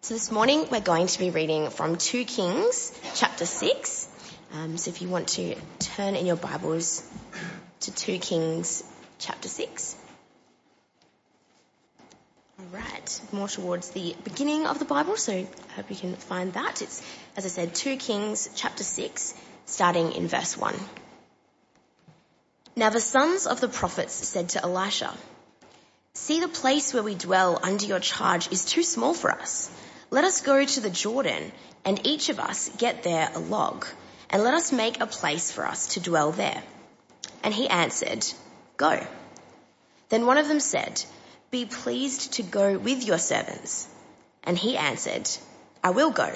So this morning we're going to be reading from 2 Kings chapter 6. Um, so if you want to turn in your Bibles to 2 Kings chapter 6. Alright, more towards the beginning of the Bible, so I hope you can find that. It's, as I said, 2 Kings chapter 6, starting in verse 1. Now the sons of the prophets said to Elisha, See the place where we dwell under your charge is too small for us. Let us go to the Jordan and each of us get there a log and let us make a place for us to dwell there. And he answered, go. Then one of them said, be pleased to go with your servants. And he answered, I will go.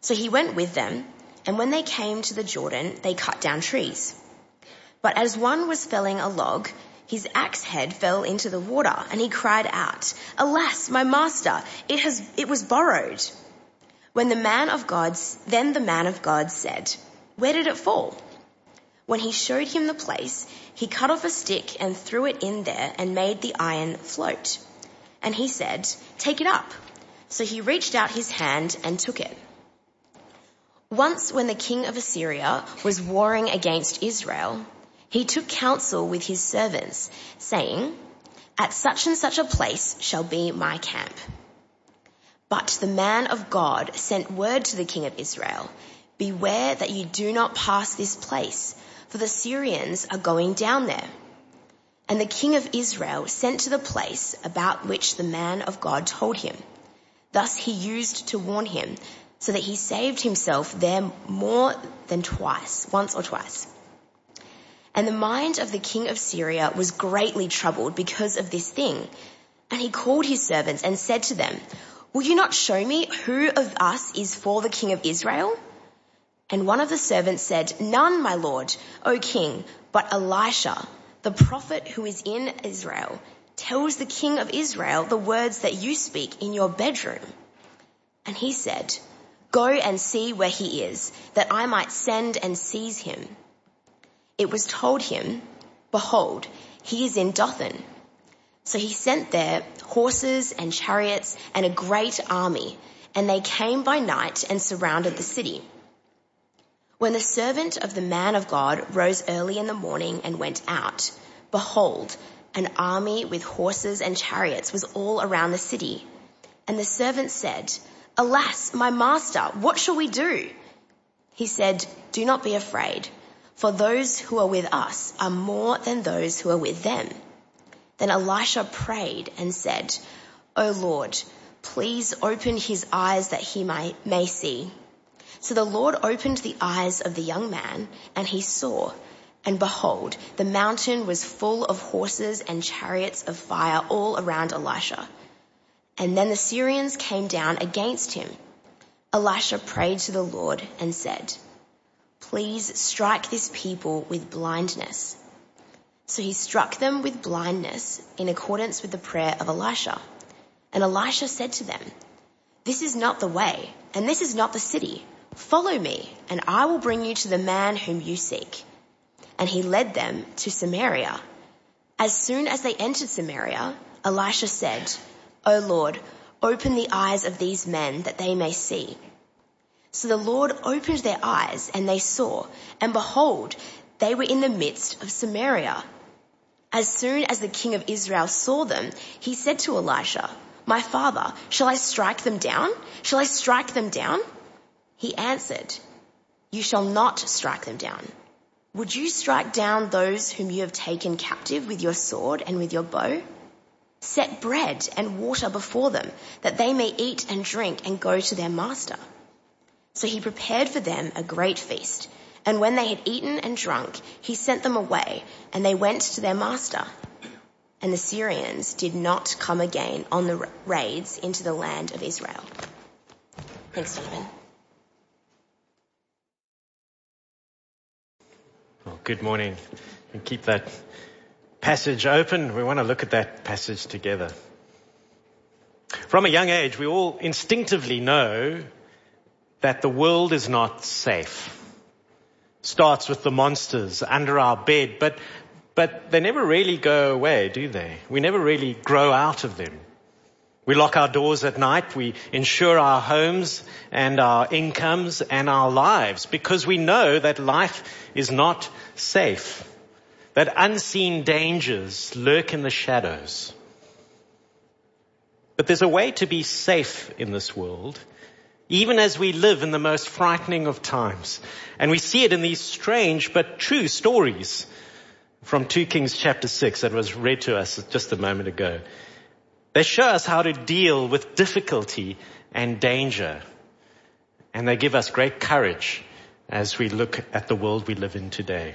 So he went with them and when they came to the Jordan, they cut down trees. But as one was felling a log, his axe head fell into the water and he cried out, Alas, my master, it has, it was borrowed. When the man of God, then the man of God said, where did it fall? When he showed him the place, he cut off a stick and threw it in there and made the iron float. And he said, take it up. So he reached out his hand and took it. Once when the king of Assyria was warring against Israel, he took counsel with his servants, saying, At such and such a place shall be my camp. But the man of God sent word to the king of Israel, Beware that you do not pass this place, for the Syrians are going down there. And the king of Israel sent to the place about which the man of God told him. Thus he used to warn him, so that he saved himself there more than twice, once or twice. And the mind of the king of Syria was greatly troubled because of this thing. And he called his servants and said to them, will you not show me who of us is for the king of Israel? And one of the servants said, none, my lord, O king, but Elisha, the prophet who is in Israel, tells the king of Israel the words that you speak in your bedroom. And he said, go and see where he is, that I might send and seize him it was told him, behold, he is in Dothan. So he sent there horses and chariots and a great army, and they came by night and surrounded the city. When the servant of the man of God rose early in the morning and went out, behold, an army with horses and chariots was all around the city. And the servant said, Alas, my master, what shall we do? He said, do not be afraid for those who are with us are more than those who are with them. Then Elisha prayed and said, O Lord, please open his eyes that he may, may see. So the Lord opened the eyes of the young man and he saw and behold, the mountain was full of horses and chariots of fire all around Elisha. And then the Syrians came down against him. Elisha prayed to the Lord and said, please strike this people with blindness. So he struck them with blindness in accordance with the prayer of Elisha. And Elisha said to them, this is not the way and this is not the city. Follow me and I will bring you to the man whom you seek. And he led them to Samaria. As soon as they entered Samaria, Elisha said, O Lord, open the eyes of these men that they may see. So the Lord opened their eyes and they saw, and behold, they were in the midst of Samaria. As soon as the king of Israel saw them, he said to Elisha, my father, shall I strike them down? Shall I strike them down? He answered, you shall not strike them down. Would you strike down those whom you have taken captive with your sword and with your bow? Set bread and water before them that they may eat and drink and go to their master. So he prepared for them a great feast. And when they had eaten and drunk, he sent them away and they went to their master. And the Syrians did not come again on the raids into the land of Israel. Thanks, Stephen. Well, good morning. And keep that passage open. We want to look at that passage together. From a young age, we all instinctively know that the world is not safe. Starts with the monsters under our bed, but, but they never really go away, do they? We never really grow out of them. We lock our doors at night. We insure our homes and our incomes and our lives because we know that life is not safe, that unseen dangers lurk in the shadows. But there's a way to be safe in this world, even as we live in the most frightening of times. And we see it in these strange but true stories from 2 Kings chapter 6 that was read to us just a moment ago. They show us how to deal with difficulty and danger. And they give us great courage as we look at the world we live in today.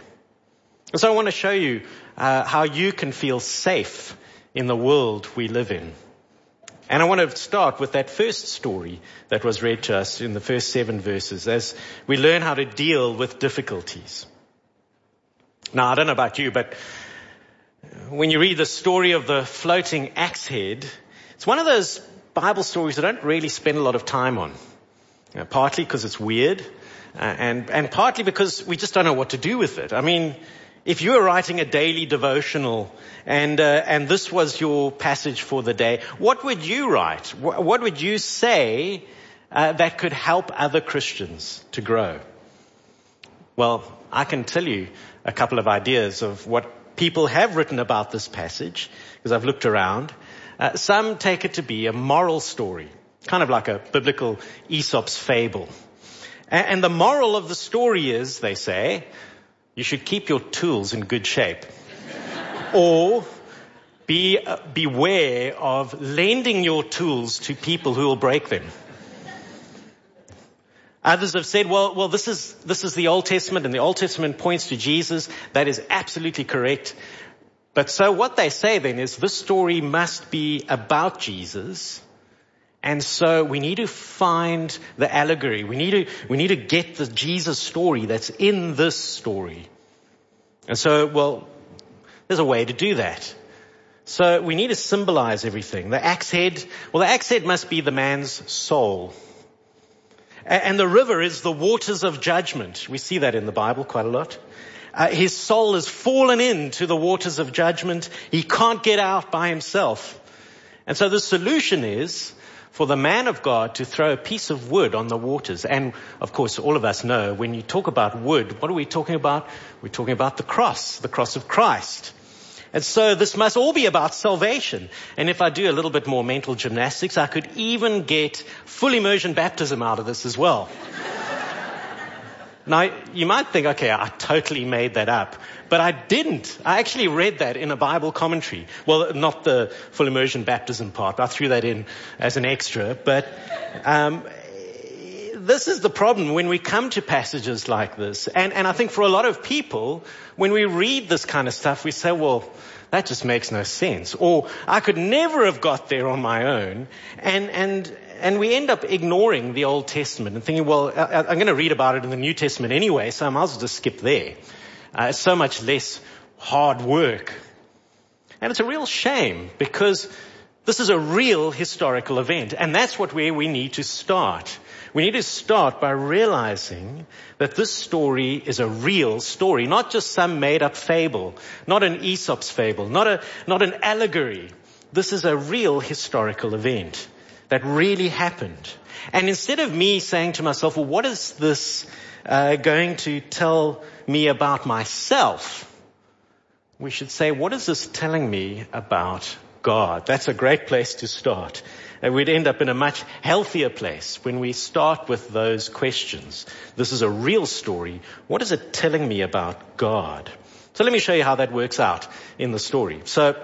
And so I want to show you uh, how you can feel safe in the world we live in. And I want to start with that first story that was read to us in the first seven verses as we learn how to deal with difficulties. Now, I don't know about you, but when you read the story of the floating axe head, it's one of those Bible stories I don't really spend a lot of time on. You know, partly because it's weird, uh, and, and partly because we just don't know what to do with it. I mean, if you were writing a daily devotional and, uh, and this was your passage for the day, what would you write? What, would you say uh, that could help other Christians to grow? Well, I can tell you a couple of ideas of what people have written about this passage, because I've looked around. Uh, some take it to be a moral story, kind of like a biblical Aesop's fable. And, and the moral of the story is, they say, you should keep your tools in good shape. or be, uh, beware of lending your tools to people who will break them. Others have said, well, well, this is, this is the Old Testament and the Old Testament points to Jesus. That is absolutely correct. But so what they say then is this story must be about Jesus. And so we need to find the allegory. We need to, we need to get the Jesus story that's in this story. And so, well, there's a way to do that. So we need to symbolize everything. The axe head, well, the axe head must be the man's soul. And the river is the waters of judgment. We see that in the Bible quite a lot. Uh, his soul has fallen into the waters of judgment. He can't get out by himself. And so the solution is for the man of God to throw a piece of wood on the waters. And of course, all of us know when you talk about wood, what are we talking about? We're talking about the cross, the cross of Christ. And so this must all be about salvation. And if I do a little bit more mental gymnastics, I could even get full immersion baptism out of this as well. Now, you might think, okay, I totally made that up. But I didn't. I actually read that in a Bible commentary. Well, not the full immersion baptism part. But I threw that in as an extra. But um, this is the problem when we come to passages like this. And, and I think for a lot of people, when we read this kind of stuff, we say, well, that just makes no sense. Or I could never have got there on my own. And, and, and we end up ignoring the Old Testament and thinking, well, I, I'm going to read about it in the New Testament anyway, so I might as well just skip there. Uh, it's so much less hard work. And it's a real shame because this is a real historical event. And that's what where we need to start. We need to start by realizing that this story is a real story, not just some made up fable, not an Aesop's fable, not a, not an allegory. This is a real historical event that really happened. And instead of me saying to myself, well, what is this uh, going to tell me about myself? We should say, what is this telling me about God? That's a great place to start And we'd end up in a much healthier place when we start with those questions. This is a real story. What is it telling me about God? So let me show you how that works out in the story. So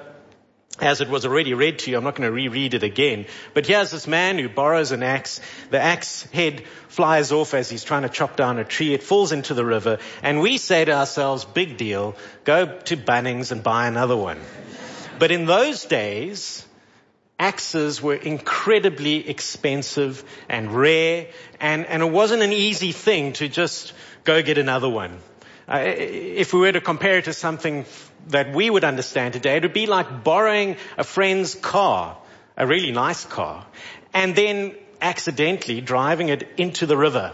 as it was already read to you, I'm not going to reread it again. But here's this man who borrows an axe. The axe head flies off as he's trying to chop down a tree. It falls into the river. And we say to ourselves, big deal, go to Bunnings and buy another one. But in those days, axes were incredibly expensive and rare, and, and it wasn't an easy thing to just go get another one. Uh, if we were to compare it to something that we would understand today, it would be like borrowing a friend's car, a really nice car, and then accidentally driving it into the river.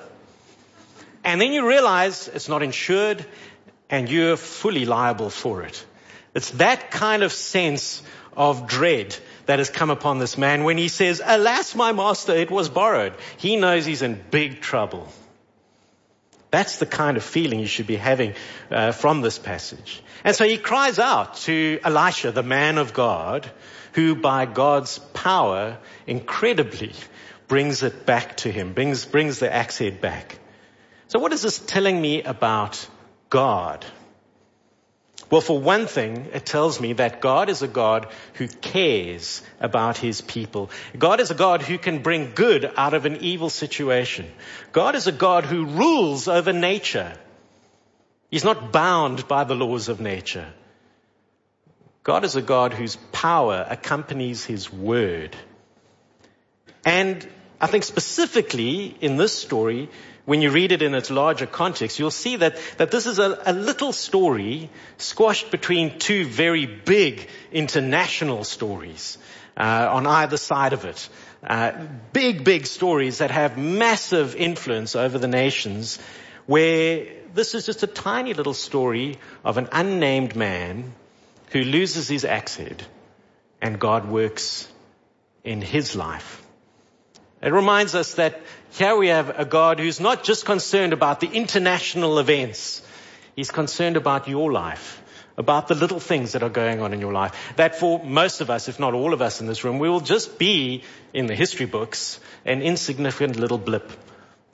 And then you realize it's not insured and you're fully liable for it. It's that kind of sense of dread that has come upon this man when he says, alas, my master, it was borrowed. He knows he's in big trouble. That's the kind of feeling you should be having uh, from this passage. And so he cries out to Elisha, the man of God, who by God's power incredibly brings it back to him, brings, brings the axe head back. So what is this telling me about God? Well, for one thing, it tells me that God is a God who cares about his people. God is a God who can bring good out of an evil situation. God is a God who rules over nature. He's not bound by the laws of nature. God is a God whose power accompanies his word. And I think specifically in this story, when you read it in its larger context, you'll see that, that this is a, a little story squashed between two very big international stories uh, on either side of it. Uh, big, big stories that have massive influence over the nations where this is just a tiny little story of an unnamed man who loses his axe head and God works in his life. It reminds us that here we have a God who's not just concerned about the international events. He's concerned about your life, about the little things that are going on in your life. That for most of us, if not all of us in this room, we will just be in the history books an insignificant little blip.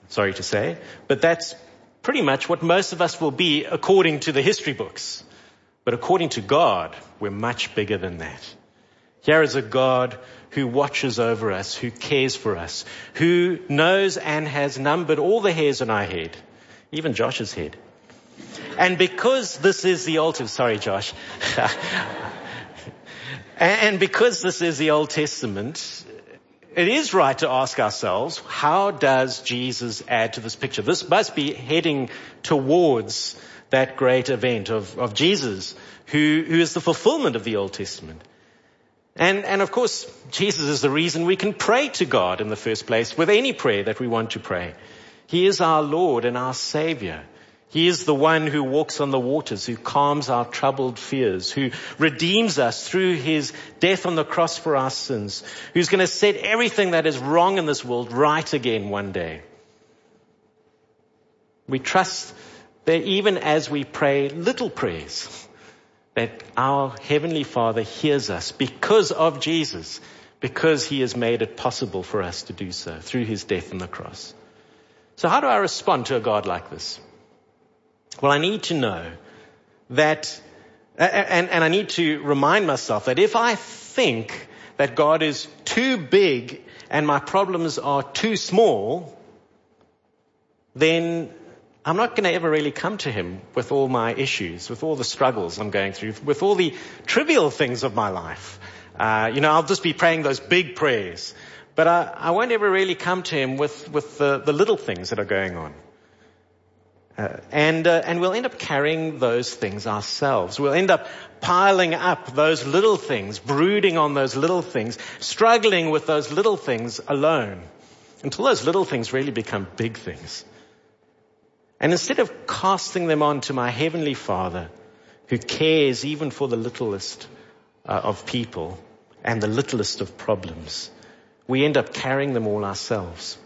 Sorry to say, but that's pretty much what most of us will be according to the history books. But according to God, we're much bigger than that. Here is a God who watches over us, who cares for us, who knows and has numbered all the hairs on our head, even Josh's head. And because this is the Old, sorry Josh, and because this is the Old Testament, it is right to ask ourselves, how does Jesus add to this picture? This must be heading towards that great event of, of Jesus, who, who is the fulfillment of the Old Testament. And, and of course, Jesus is the reason we can pray to God in the first place with any prayer that we want to pray. He is our Lord and our Savior. He is the one who walks on the waters, who calms our troubled fears, who redeems us through his death on the cross for our sins, who's going to set everything that is wrong in this world right again one day. We trust that even as we pray little prayers, that our Heavenly Father hears us because of Jesus, because He has made it possible for us to do so through His death on the cross. So how do I respond to a God like this? Well, I need to know that, and, and I need to remind myself that if I think that God is too big and my problems are too small, then I'm not going to ever really come to him with all my issues, with all the struggles I'm going through, with all the trivial things of my life. Uh, you know, I'll just be praying those big prayers, but I, I won't ever really come to him with, with the, the little things that are going on. Uh, and uh, and we'll end up carrying those things ourselves. We'll end up piling up those little things, brooding on those little things, struggling with those little things alone, until those little things really become big things. And instead of casting them on to my heavenly Father, who cares even for the littlest uh, of people and the littlest of problems, we end up carrying them all ourselves.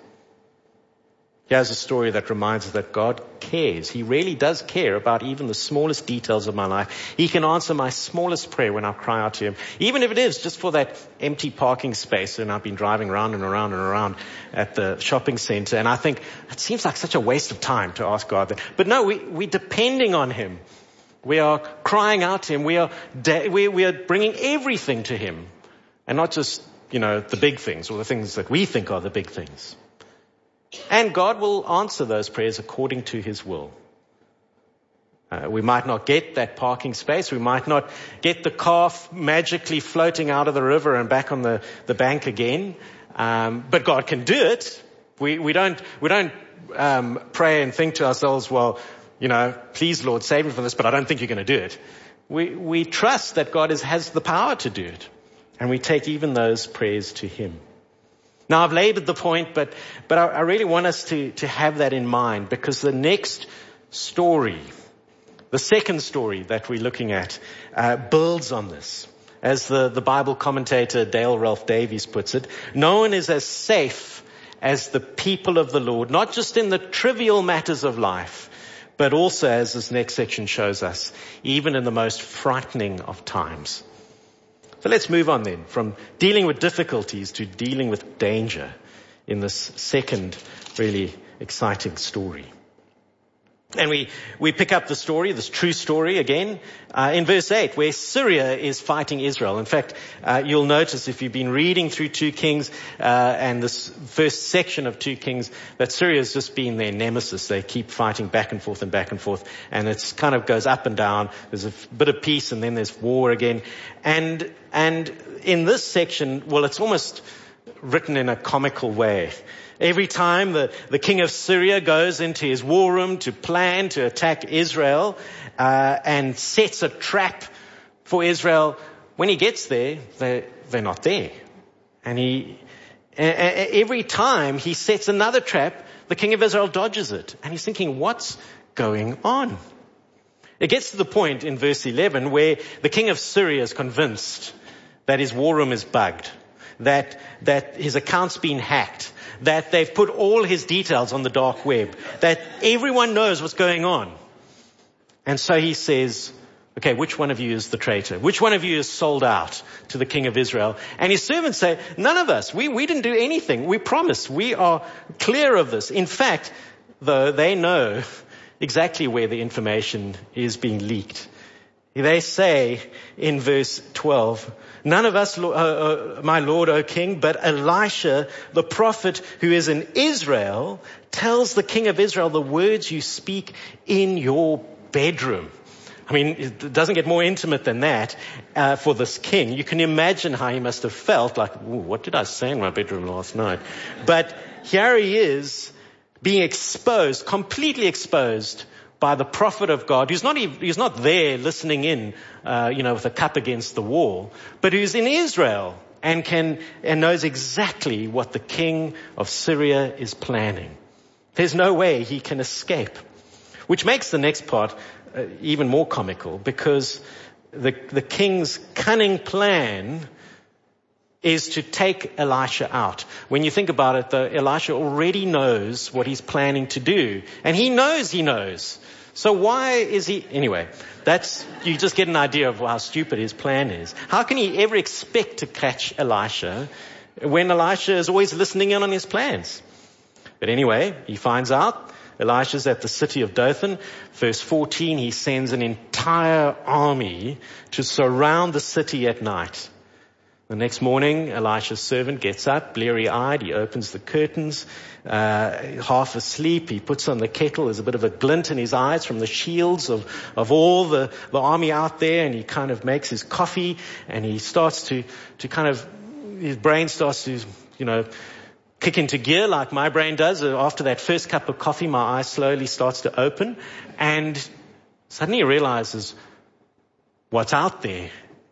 Here's a story that reminds us that God cares. He really does care about even the smallest details of my life. He can answer my smallest prayer when I cry out to Him. Even if it is just for that empty parking space and I've been driving around and around and around at the shopping center and I think it seems like such a waste of time to ask God that. But no, we, we're depending on Him. We are crying out to Him. We are, de- we, we are bringing everything to Him and not just, you know, the big things or the things that we think are the big things. And God will answer those prayers according to His will. Uh, we might not get that parking space. We might not get the car magically floating out of the river and back on the, the bank again. Um, but God can do it. We, we don't, we don't um, pray and think to ourselves, well, you know, please Lord, save me from this, but I don't think you're going to do it. We, we trust that God is, has the power to do it. And we take even those prayers to Him. Now I've labored the point, but, but I, I really want us to, to have that in mind because the next story, the second story that we're looking at, uh, builds on this. as the, the Bible commentator Dale Ralph Davis puts it, no one is as safe as the people of the Lord, not just in the trivial matters of life, but also as this next section shows us, even in the most frightening of times. So let's move on then from dealing with difficulties to dealing with danger in this second really exciting story. And we, we pick up the story, this true story again, uh, in verse 8, where Syria is fighting Israel. In fact, uh, you'll notice if you've been reading through 2 Kings, uh, and this first section of 2 Kings, that Syria has just been their nemesis. They keep fighting back and forth and back and forth, and it kind of goes up and down. There's a bit of peace, and then there's war again. And, and in this section, well, it's almost written in a comical way. Every time the, the king of Syria goes into his war room to plan to attack Israel uh, and sets a trap for Israel, when he gets there, they're, they're not there. And he, every time he sets another trap, the king of Israel dodges it. And he's thinking, what's going on? It gets to the point in verse 11 where the king of Syria is convinced that his war room is bugged, that, that his account's been hacked, that they've put all his details on the dark web, that everyone knows what's going on. And so he says, okay, which one of you is the traitor? Which one of you is sold out to the king of Israel? And his servants say, none of us. We, we didn't do anything. We promised. We are clear of this. In fact, though, they know exactly where the information is being leaked. They say in verse 12, None of us, uh, uh, my Lord, O King, but Elisha, the prophet who is in Israel, tells the king of Israel the words you speak in your bedroom. I mean, it doesn't get more intimate than that uh, for this king. You can imagine how he must have felt like, what did I say in my bedroom last night? But here he is being exposed, completely exposed by the prophet of God, who's not, even, who's not there listening in, uh, you know, with a cup against the wall, but who's in Israel and can, and knows exactly what the king of Syria is planning. There's no way he can escape. Which makes the next part uh, even more comical because the, the king's cunning plan is to take Elisha out. When you think about it, though, Elisha already knows what he's planning to do. And he knows he knows. So why is he, anyway, that's, you just get an idea of how stupid his plan is. How can he ever expect to catch Elisha when Elisha is always listening in on his plans? But anyway, he finds out Elisha's at the city of Dothan. Verse 14, he sends an entire army to surround the city at night. The next morning, Elisha's servant gets up, bleary eyed. He opens the curtains, uh, half asleep. He puts on the kettle. There's a bit of a glint in his eyes from the shields of, of all the, the army out there. And he kind of makes his coffee and he starts to, to kind of, his brain starts to, you know, kick into gear like my brain does. After that first cup of coffee, my eye slowly starts to open and suddenly he realizes what's out there.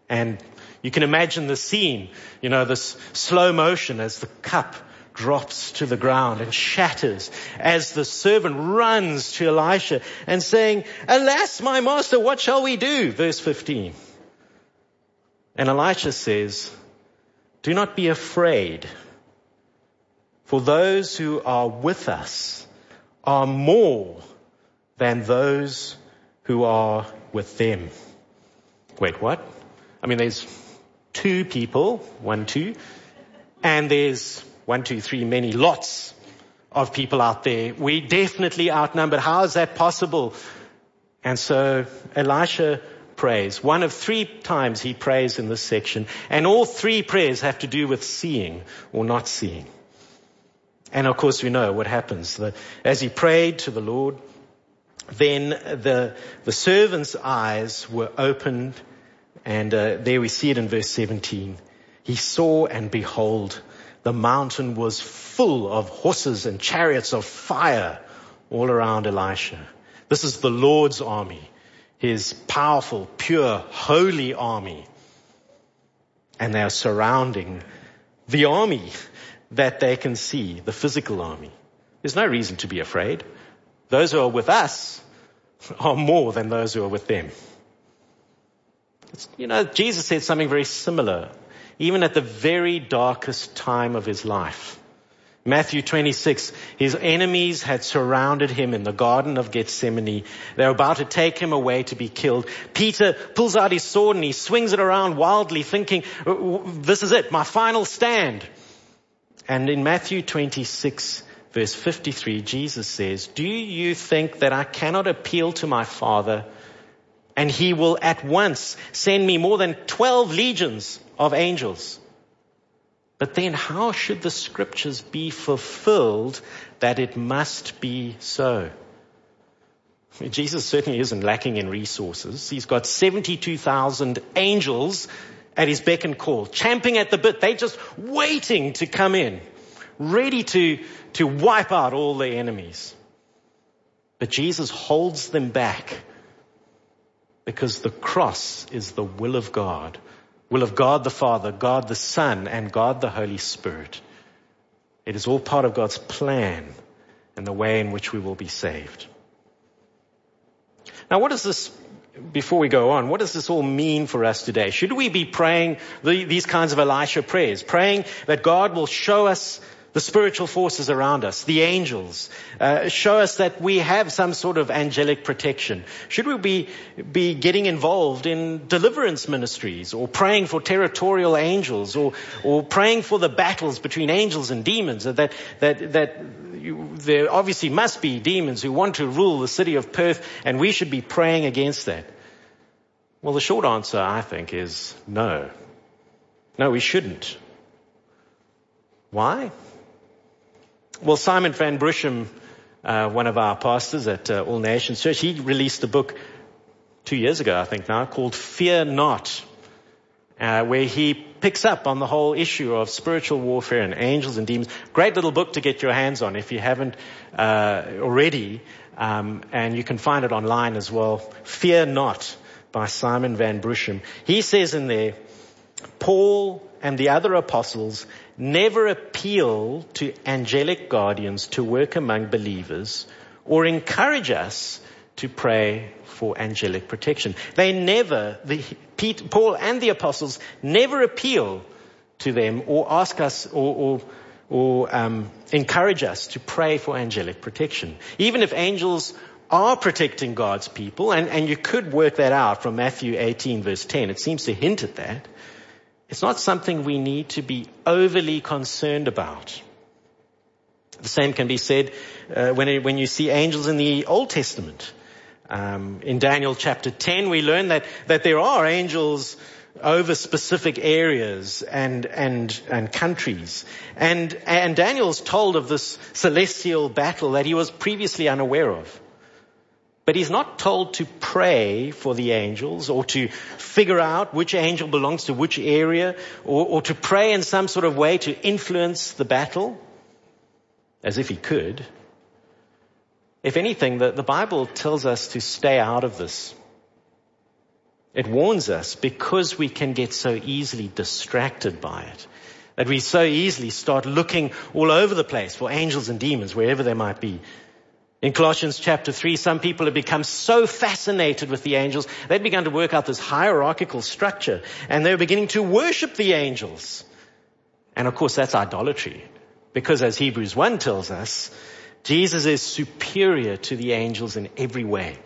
And you can imagine the scene, you know, this slow motion as the cup drops to the ground and shatters as the servant runs to Elisha and saying, Alas, my master, what shall we do? Verse 15. And Elisha says, Do not be afraid, for those who are with us are more than those who are with them. Wait, what? I mean, there's two people, one, two, and there's one, two, three, many, lots of people out there. We definitely outnumbered. How is that possible? And so Elisha prays. One of three times he prays in this section. And all three prayers have to do with seeing or not seeing. And of course we know what happens. As he prayed to the Lord, then the, the servant's eyes were opened and uh, there we see it in verse 17. He saw and behold, the mountain was full of horses and chariots of fire all around Elisha. This is the Lord's army, his powerful, pure, holy army. And they are surrounding the army that they can see, the physical army. There's no reason to be afraid. Those who are with us are more than those who are with them. You know, Jesus said something very similar, even at the very darkest time of his life. Matthew 26, his enemies had surrounded him in the Garden of Gethsemane. They were about to take him away to be killed. Peter pulls out his sword and he swings it around wildly thinking, this is it, my final stand. And in Matthew 26 verse 53, Jesus says, do you think that I cannot appeal to my Father and he will at once send me more than 12 legions of angels? But then how should the scriptures be fulfilled that it must be so? Jesus certainly isn't lacking in resources. He's got 72,000 angels at his beck and call, champing at the bit. They're just waiting to come in, ready to, to wipe out all the enemies. But Jesus holds them back because the cross is the will of God will of God the Father, God the Son, and God the Holy Spirit. It is all part of God's plan and the way in which we will be saved. Now what does this, before we go on, what does this all mean for us today? Should we be praying the, these kinds of Elisha prayers? Praying that God will show us the spiritual forces around us, the angels, uh, show us that we have some sort of angelic protection. Should we be, be getting involved in deliverance ministries or praying for territorial angels or, or praying for the battles between angels and demons that, that, that you, there obviously must be demons who want to rule the city of Perth and we should be praying against that? Well, the short answer, I think, is no. No, we shouldn't. Why? Well, Simon Van Bruchem, uh, one of our pastors at uh, All Nations Church, he released a book two years ago, I think now, called Fear Not, uh, where he picks up on the whole issue of spiritual warfare and angels and demons. Great little book to get your hands on if you haven't uh, already, um, and you can find it online as well. Fear Not by Simon Van Bruchem. He says in there, Paul and the other apostles never appeal to angelic guardians to work among believers or encourage us to pray for angelic protection. They never, the, Pete, Paul and the apostles never appeal to them or ask us or, or, or um, encourage us to pray for angelic protection. Even if angels are protecting God's people, and, and you could work that out from Matthew 18 verse 10, it seems to hint at that. It's not something we need to be overly concerned about. The same can be said uh, when, when you see angels in the Old Testament. Um, in Daniel chapter 10, we learn that, that there are angels over specific areas and, and, and countries. And, and Daniel's told of this celestial battle that he was previously unaware of. But he's not told to pray for the angels or to figure out which angel belongs to which area or, or, to pray in some sort of way to influence the battle as if he could. If anything, the, the Bible tells us to stay out of this. It warns us because we can get so easily distracted by it. That we so easily start looking all over the place for angels and demons, wherever they might be. In Colossians chapter 3, some people have become so fascinated with the angels, they've begun to work out this hierarchical structure, and they're beginning to worship the angels. And of course, that's idolatry. Because as Hebrews 1 tells us, Jesus is superior to the angels in every way.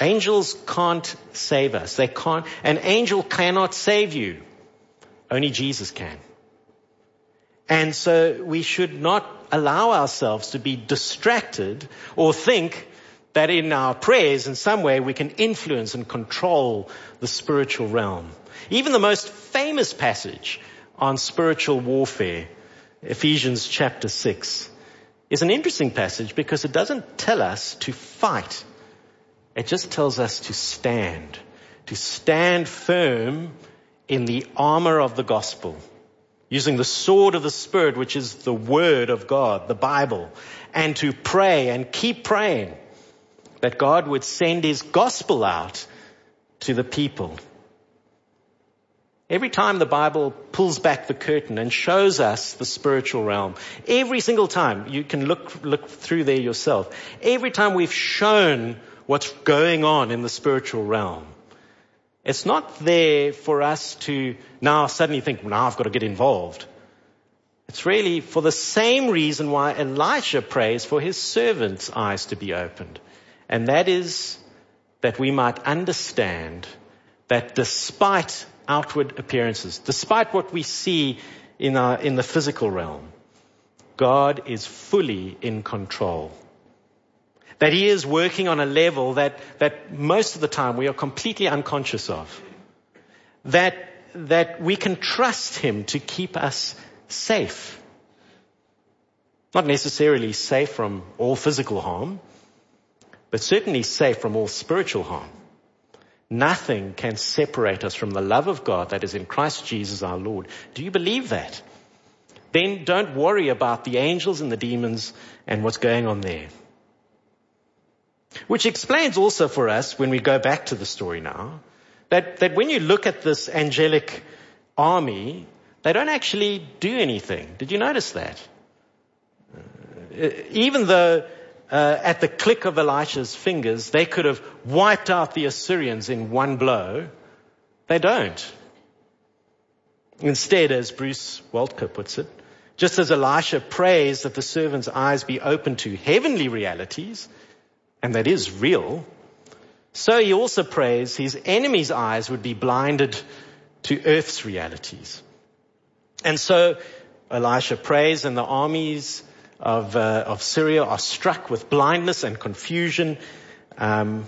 Angels can't save us. They can't, an angel cannot save you. Only Jesus can. And so we should not allow ourselves to be distracted or think that in our prayers in some way we can influence and control the spiritual realm. Even the most famous passage on spiritual warfare, Ephesians chapter 6, is an interesting passage because it doesn't tell us to fight. It just tells us to stand, to stand firm in the armor of the gospel using the sword of the Spirit, which is the Word of God, the Bible, and to pray and keep praying that God would send His gospel out to the people. Every time the Bible pulls back the curtain and shows us the spiritual realm, every single time, you can look, look through there yourself, every time we've shown what's going on in the spiritual realm, It's not there for us to now suddenly think, well, now I've got to get involved. It's really for the same reason why Elisha prays for his servant's eyes to be opened. And that is that we might understand that despite outward appearances, despite what we see in, our, in the physical realm, God is fully in control. That He is working on a level that, that most of the time we are completely unconscious of. That, that we can trust Him to keep us safe. Not necessarily safe from all physical harm, but certainly safe from all spiritual harm. Nothing can separate us from the love of God that is in Christ Jesus our Lord. Do you believe that? Then don't worry about the angels and the demons and what's going on there. Which explains also for us, when we go back to the story now, that, that when you look at this angelic army, they don't actually do anything. Did you notice that? Uh, even though uh, at the click of Elisha's fingers, they could have wiped out the Assyrians in one blow. They don't. Instead, as Bruce Waltke puts it, just as Elisha prays that the servant's eyes be open to heavenly realities, and that is real, so he also prays his enemies' eyes would be blinded to earth's realities. And so Elisha prays and the armies of, uh, of Syria are struck with blindness and confusion. Um,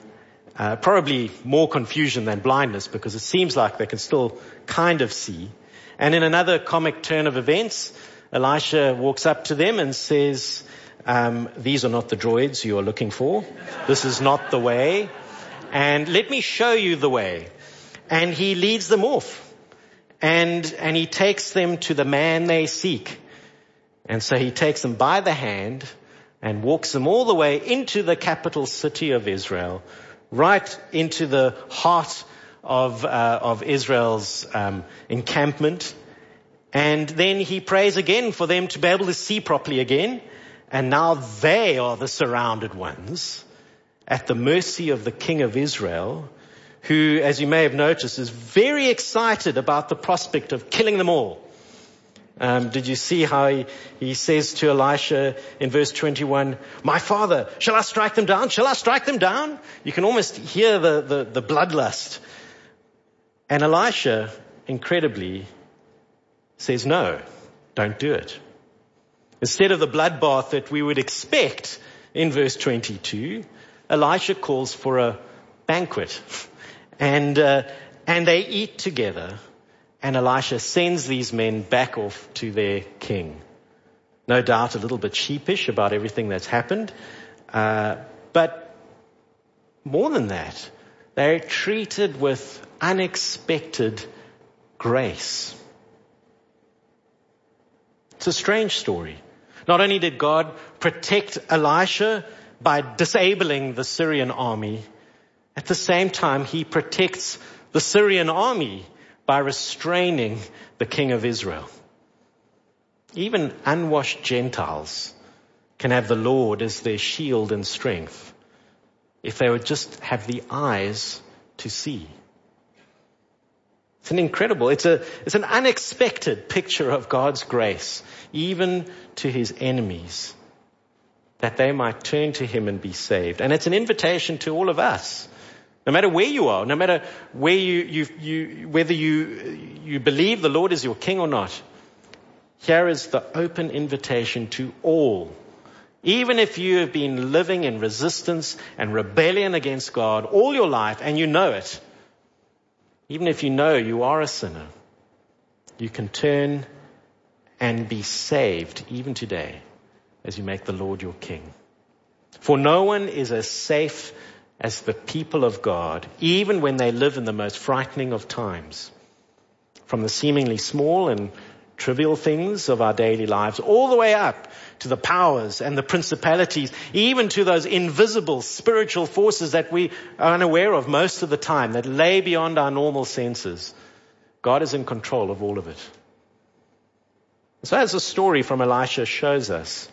uh, probably more confusion than blindness because it seems like they can still kind of see. And in another comic turn of events, Elisha walks up to them and says, um, these are not the droids you are looking for. This is not the way. And let me show you the way. And he leads them off. And, and he takes them to the man they seek. And so he takes them by the hand and walks them all the way into the capital city of Israel, right into the heart of, uh, of Israel's um, encampment. And then he prays again for them to be able to see properly again. And now they are the surrounded ones at the mercy of the king of Israel, who, as you may have noticed, is very excited about the prospect of killing them all. Um, did you see how he, he says to Elisha in verse 21, My father, shall I strike them down? Shall I strike them down? You can almost hear the, the, the bloodlust. And Elisha, incredibly, says, No, don't do it. Instead of the bloodbath that we would expect in verse 22, Elisha calls for a banquet. And, uh, and they eat together and Elisha sends these men back off to their king. No doubt a little bit sheepish about everything that's happened. Uh, but more than that, they're treated with unexpected grace. It's a strange story. Not only did God protect Elisha by disabling the Syrian army, at the same time, he protects the Syrian army by restraining the king of Israel. Even unwashed Gentiles can have the Lord as their shield and strength if they would just have the eyes to see. It's an incredible, it's a, it's an unexpected picture of God's grace, even to his enemies, that they might turn to him and be saved. And it's an invitation to all of us no matter where you are, no matter where you, you, you, whether you, you believe the Lord is your king or not, here is the open invitation to all. Even if you have been living in resistance and rebellion against God all your life and you know it, even if you know you are a sinner, you can turn and be saved even today as you make the Lord your king. For no one is as safe as the people of God, even when they live in the most frightening of times. From the seemingly small and trivial things of our daily lives, all the way up to the powers and the principalities, even to those invisible spiritual forces that we are unaware of most of the time, that lay beyond our normal senses. God is in control of all of it. So as the story from Elisha shows us,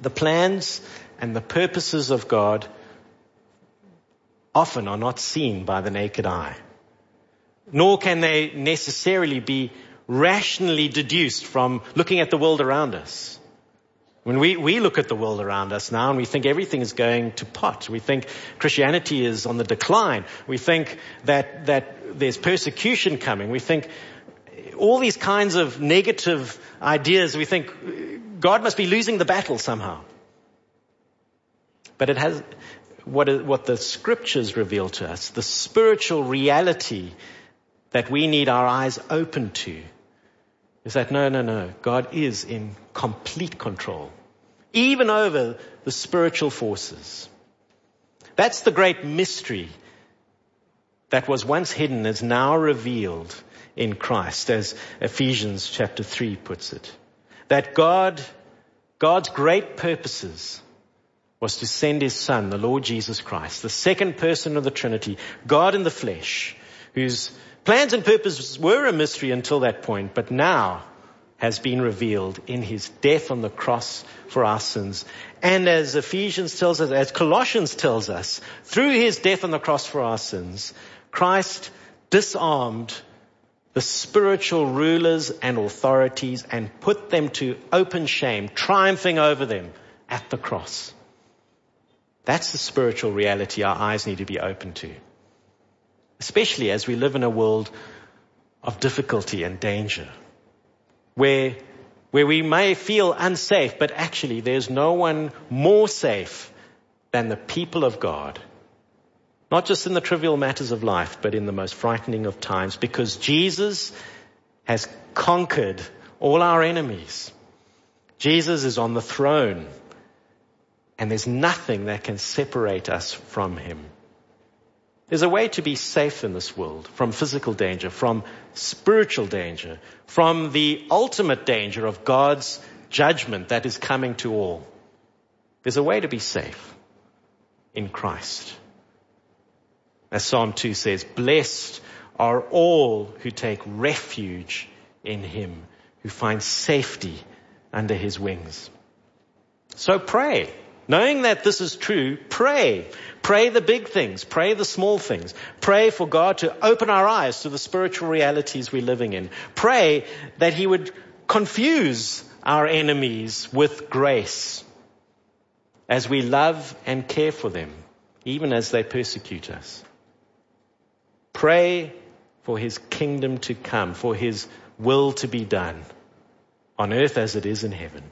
the plans and the purposes of God often are not seen by the naked eye. nor can they necessarily be rationally deduced from looking at the world around us. When we, we look at the world around us now and we think everything is going to pot. We think Christianity is on the decline. We think that, that there's persecution coming. We think all these kinds of negative ideas. We think God must be losing the battle somehow. But it has, what, what the scriptures reveal to us, the spiritual reality that we need our eyes open to is that no, no, no. God is in complete control, even over the spiritual forces. That's the great mystery that was once hidden is now revealed in Christ, as Ephesians chapter 3 puts it. That God, God's great purposes was to send his son, the Lord Jesus Christ, the second person of the Trinity, God in the flesh, whose Plans and purposes were a mystery until that point, but now has been revealed in his death on the cross for our sins. And as Ephesians tells us, as Colossians tells us, through his death on the cross for our sins, Christ disarmed the spiritual rulers and authorities and put them to open shame, triumphing over them at the cross. That's the spiritual reality our eyes need to be open to especially as we live in a world of difficulty and danger, where, where we may feel unsafe, but actually there's no one more safe than the people of God. Not just in the trivial matters of life, but in the most frightening of times, because Jesus has conquered all our enemies. Jesus is on the throne, and there's nothing that can separate us from him. There's a way to be safe in this world from physical danger, from spiritual danger, from the ultimate danger of God's judgment that is coming to all. There's a way to be safe in Christ. As Psalm 2 says, blessed are all who take refuge in him, who find safety under his wings. So pray. Knowing that this is true, pray. Pray the big things. Pray the small things. Pray for God to open our eyes to the spiritual realities we're living in. Pray that He would confuse our enemies with grace as we love and care for them, even as they persecute us. Pray for His kingdom to come, for His will to be done on earth as it is in heaven.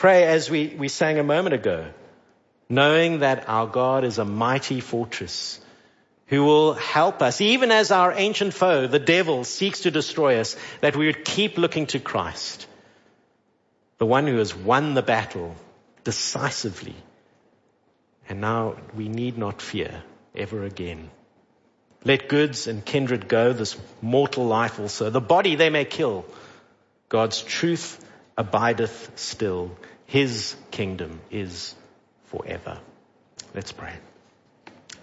Pray as we, we sang a moment ago, knowing that our God is a mighty fortress who will help us, even as our ancient foe, the devil, seeks to destroy us, that we would keep looking to Christ, the one who has won the battle decisively. And now we need not fear ever again. Let goods and kindred go, this mortal life also. The body they may kill. God's truth abideth still. His kingdom is forever. Let's pray.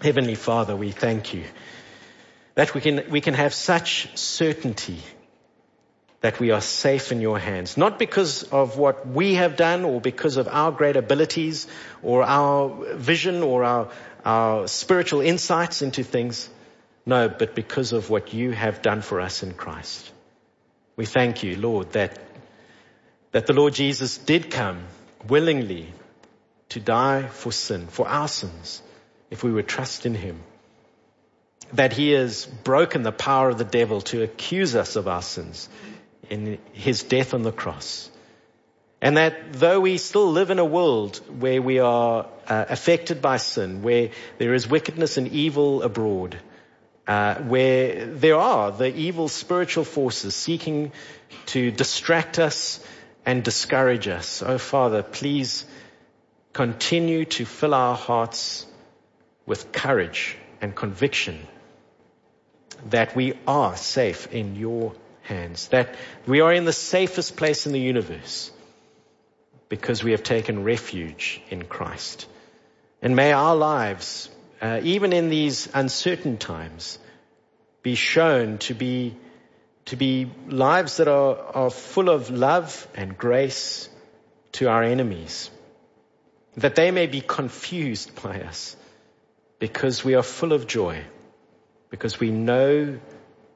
Heavenly Father, we thank you that we can, we can have such certainty that we are safe in your hands, not because of what we have done or because of our great abilities or our vision or our, our spiritual insights into things. No, but because of what you have done for us in Christ. We thank you, Lord, that, that the Lord Jesus did come willingly to die for sin, for our sins, if we would trust in him. That he has broken the power of the devil to accuse us of our sins in his death on the cross. And that though we still live in a world where we are uh, affected by sin, where there is wickedness and evil abroad, uh, where there are the evil spiritual forces seeking to distract us and discourage us. Oh Father, please continue to fill our hearts with courage and conviction that we are safe in your hands, that we are in the safest place in the universe because we have taken refuge in Christ. And may our lives, uh, even in these uncertain times, be shown to be to be lives that are, are full of love and grace to our enemies. That they may be confused by us because we are full of joy, because we know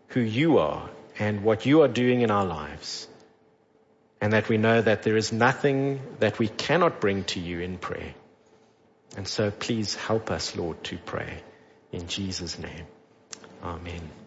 who you are and what you are doing in our lives. And that we know that there is nothing that we cannot bring to you in prayer. And so please help us, Lord, to pray in Jesus' name. Amen.